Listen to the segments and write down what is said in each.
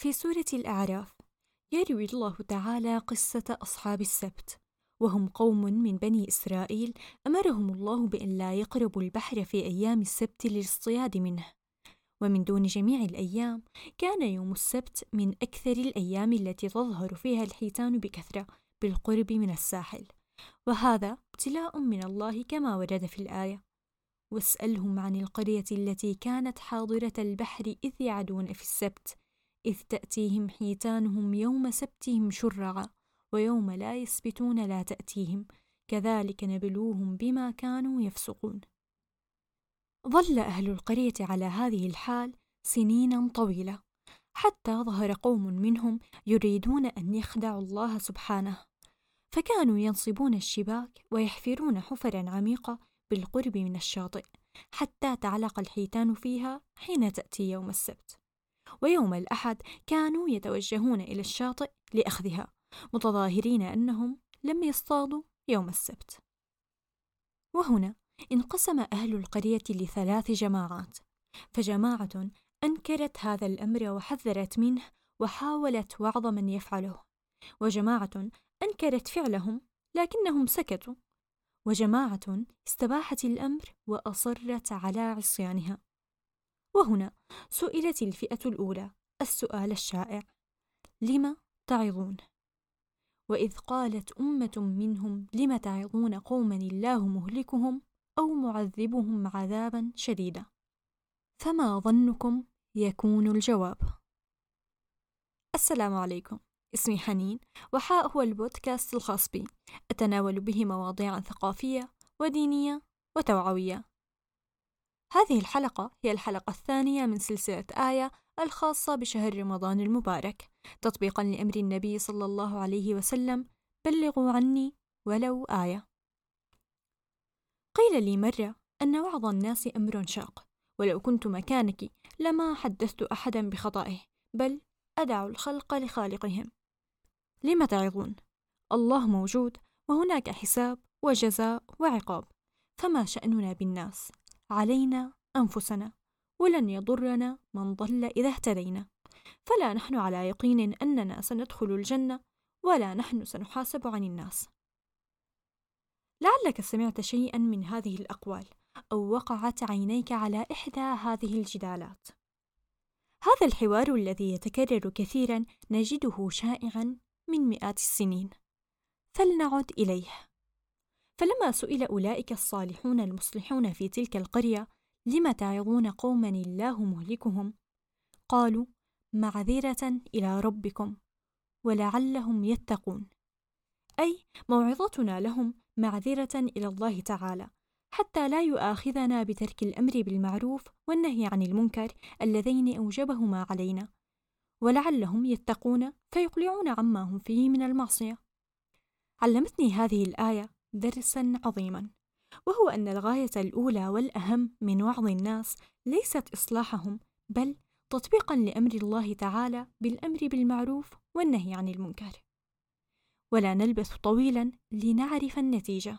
في سورة الأعراف يروي الله تعالى قصة أصحاب السبت. وهم قوم من بني إسرائيل أمرهم الله بأن لا يقربوا البحر في أيام السبت للاصطياد منه. ومن دون جميع الأيام كان يوم السبت من أكثر الأيام التي تظهر فيها الحيتان بكثرة بالقرب من الساحل. وهذا ابتلاء من الله كما ورد في الآية. واسألهم عن القرية التي كانت حاضرة البحر إذ يعدون في السبت. إذ تأتيهم حيتانهم يوم سبتهم شرعا ويوم لا يسبتون لا تأتيهم كذلك نبلوهم بما كانوا يفسقون. ظل أهل القرية على هذه الحال سنينا طويلة حتى ظهر قوم منهم يريدون أن يخدعوا الله سبحانه. فكانوا ينصبون الشباك ويحفرون حفرا عميقة بالقرب من الشاطئ حتى تعلق الحيتان فيها حين تأتي يوم السبت. ويوم الأحد كانوا يتوجهون إلى الشاطئ لأخذها متظاهرين أنهم لم يصطادوا يوم السبت. وهنا انقسم أهل القرية لثلاث جماعات فجماعة أنكرت هذا الأمر وحذرت منه وحاولت وعظ من يفعله وجماعة أنكرت فعلهم لكنهم سكتوا وجماعة استباحت الأمر وأصرت على عصيانها. وهنا سئلت الفئة الأولى السؤال الشائع لم تعظون؟ وإذ قالت أمة منهم لم تعظون قوما الله مهلكهم أو معذبهم عذابا شديدا؟ فما ظنكم يكون الجواب؟ السلام عليكم اسمي حنين وحاء هو البودكاست الخاص بي. أتناول به مواضيع ثقافية ودينية وتوعوية. هذه الحلقة هي الحلقة الثانية من سلسلة آية الخاصة بشهر رمضان المبارك. تطبيقا لأمر النبي صلى الله عليه وسلم. بلغوا عني ولو آية. قيل لي مرة أن وعظ الناس أمر شاق ولو كنت مكانك لما حدثت أحدا بخطئه بل أدع الخلق لخالقهم. لم تعظون؟ الله موجود وهناك حساب وجزاء وعقاب فما شأننا بالناس؟ علينا أنفسنا ولن يضرنا من ضل إذا اهتدينا. فلا نحن على يقين أننا سندخل الجنة ولا نحن سنحاسب عن الناس. لعلك سمعت شيئا من هذه الأقوال أو وقعت عينيك على إحدى هذه الجدالات. هذا الحوار الذي يتكرر كثيرا نجده شائعا من مئات السنين. فلنعد إليه. فلما سئل أولئك الصالحون المصلحون في تلك القرية لم تعظون قوما الله مهلكهم؟ قالوا معذرة إلى ربكم ولعلهم يتقون. أي موعظتنا لهم معذرة إلى الله تعالى حتى لا يؤاخذنا بترك الأمر بالمعروف والنهي عن المنكر اللذين أوجبهما علينا ولعلهم يتقون فيقلعون عما هم فيه من المعصية. علمتني هذه الآية درسا عظيما. وهو أن الغاية الأولى والأهم من وعظ الناس ليست إصلاحهم بل تطبيقا لأمر الله تعالى بالأمر بالمعروف والنهي عن المنكر. ولا نلبث طويلا لنعرف النتيجة.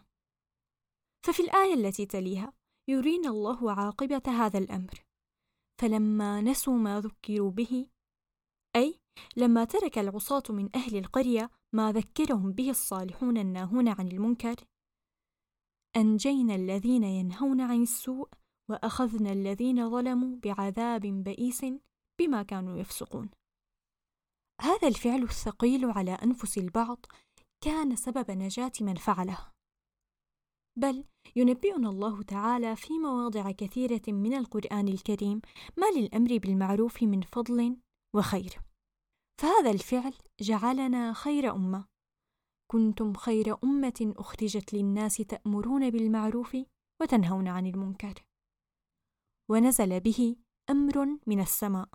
ففي الآية التي تليها يرينا الله عاقبة هذا الأمر. فلما نسوا ما ذكروا به أي لما ترك العصاة من أهل القرية ما ذكرهم به الصالحون الناهون عن المنكر؟ أنجينا الذين ينهون عن السوء وأخذنا الذين ظلموا بعذاب بئيس بما كانوا يفسقون. هذا الفعل الثقيل على أنفس البعض كان سبب نجاة من فعله. بل ينبئنا الله تعالى في مواضع كثيرة من القرآن الكريم ما للأمر بالمعروف من فضل وخير. فهذا الفعل جعلنا خير أمة. كنتم خير أمة أخرجت للناس تأمرون بالمعروف وتنهون عن المنكر. ونزل به أمر من السماء.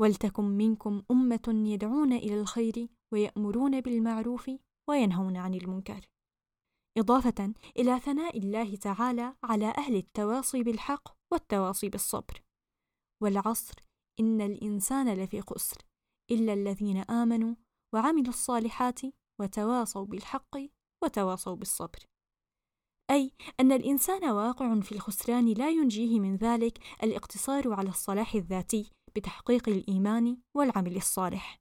ولتكن منكم أمة يدعون إلى الخير ويأمرون بالمعروف وينهون عن المنكر. إضافة إلى ثناء الله تعالى على أهل التواصي بالحق والتواصي بالصبر. والعصر إن الإنسان لفي خسر إلا الذين آمنوا وعملوا الصالحات وتواصوا بالحق وتواصوا بالصبر. أي أن الإنسان واقع في الخسران لا ينجيه من ذلك الاقتصار على الصلاح الذاتي بتحقيق الإيمان والعمل الصالح.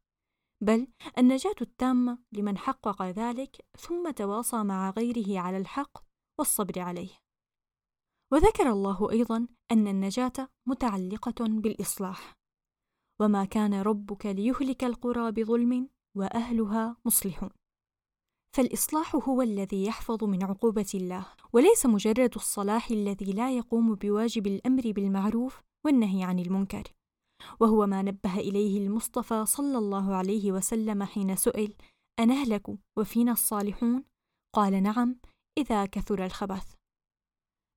بل النجاة التامة لمن حقق ذلك ثم تواصى مع غيره على الحق والصبر عليه. وذكر الله أيضا أن النجاة متعلقة بالإصلاح. وما كان ربك ليهلك القرى بظلم وأهلها مصلحون. فالإصلاح هو الذي يحفظ من عقوبة الله وليس مجرد الصلاح الذي لا يقوم بواجب الأمر بالمعروف والنهي عن المنكر. وهو ما نبه إليه المصطفى صلى الله عليه وسلم حين سئل أنهلك وفينا الصالحون؟ قال نعم إذا كثر الخبث.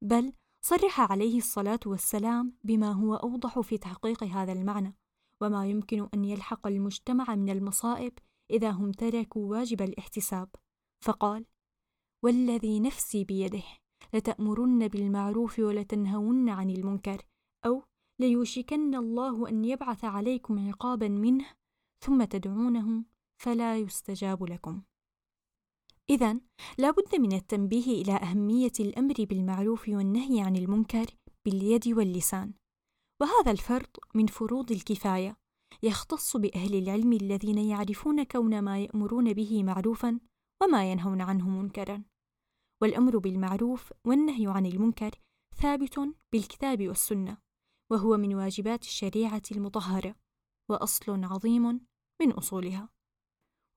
بل صرح عليه الصلاة والسلام بما هو أوضح في تحقيق هذا المعنى. وما يمكن أن يلحق المجتمع من المصائب إذا هم تركوا واجب الاحتساب. فقال والذي نفسي بيده لتأمرن بالمعروف ولتنهون عن المنكر أو ليوشكن الله أن يبعث عليكم عقابا منه ثم تدعونه فلا يستجاب لكم. إذا لا بد من التنبيه إلى أهمية الأمر بالمعروف والنهي عن المنكر باليد واللسان. وهذا الفرض من فروض الكفاية. يختص بأهل العلم الذين يعرفون كون ما يأمرون به معروفا وما ينهون عنه منكرا. والأمر بالمعروف والنهي عن المنكر ثابت بالكتاب والسنة وهو من واجبات الشريعة المطهرة وأصل عظيم من أصولها.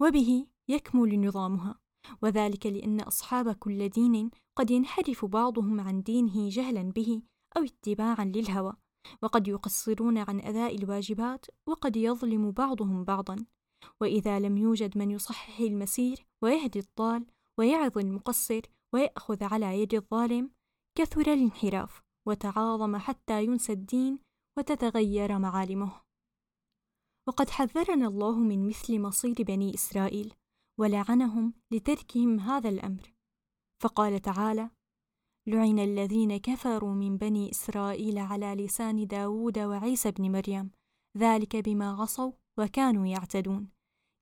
وبه يكمل نظامها وذلك لأن أصحاب كل دين قد ينحرف بعضهم عن دينه جهلا به أو اتباعا للهوى. وقد يقصرون عن أداء الواجبات وقد يظلم بعضهم بعضا. وإذا لم يوجد من يصحح المسير ويهدي الضال ويعظ المقصر ويأخذ على يد الظالم كثر الانحراف وتعاظم حتى ينسى الدين وتتغير معالمه. وقد حذرنا الله من مثل مصير بني إسرائيل ولعنهم لتركهم هذا الأمر. فقال تعالى لعن الذين كفروا من بني إسرائيل على لسان داود وعيسى بن مريم. ذلك بما عصوا وكانوا يعتدون.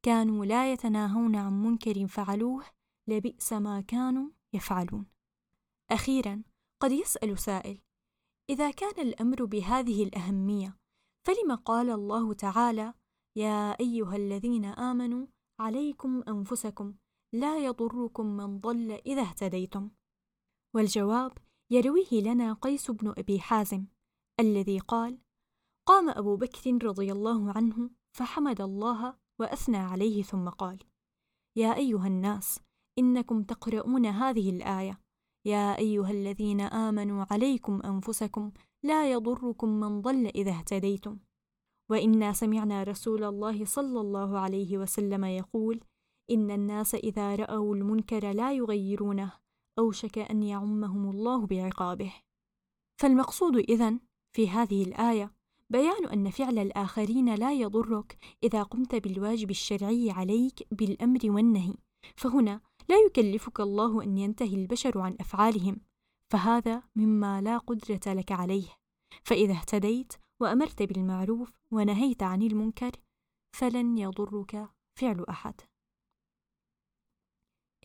كانوا لا يتناهون عن منكر فعلوه لبئس ما كانوا يفعلون. أخيرا قد يسأل سائل إذا كان الأمر بهذه الأهمية فلم قال الله تعالى يا أيها الذين آمنوا عليكم أنفسكم لا يضركم من ضل إذا اهتديتم؟ والجواب يرويه لنا قيس بن أبي حازم الذي قال قام أبو بكر رضي الله عنه فحمد الله وأثنى عليه ثم قال يا أيها الناس إنكم تقرؤون هذه الآية. يا أيها الذين آمنوا عليكم أنفسكم لا يضركم من ضل إذا اهتديتم. وإنا سمعنا رسول الله صلى الله عليه وسلم يقول إن الناس إذا رأوا المنكر لا يغيرونه أوشك أن يعمهم الله بعقابه. فالمقصود إذن في هذه الآية بيان أن فعل الآخرين لا يضرك إذا قمت بالواجب الشرعي عليك بالأمر والنهي. فهنا لا يكلفك الله أن ينتهي البشر عن أفعالهم فهذا مما لا قدرة لك عليه. فإذا اهتديت وأمرت بالمعروف ونهيت عن المنكر فلن يضرك فعل أحد.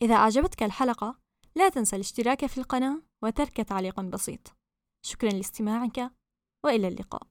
إذا أعجبتك الحلقة لا تنسى الاشتراك في القناة وترك تعليق بسيط. شكرا لاستماعك وإلى اللقاء.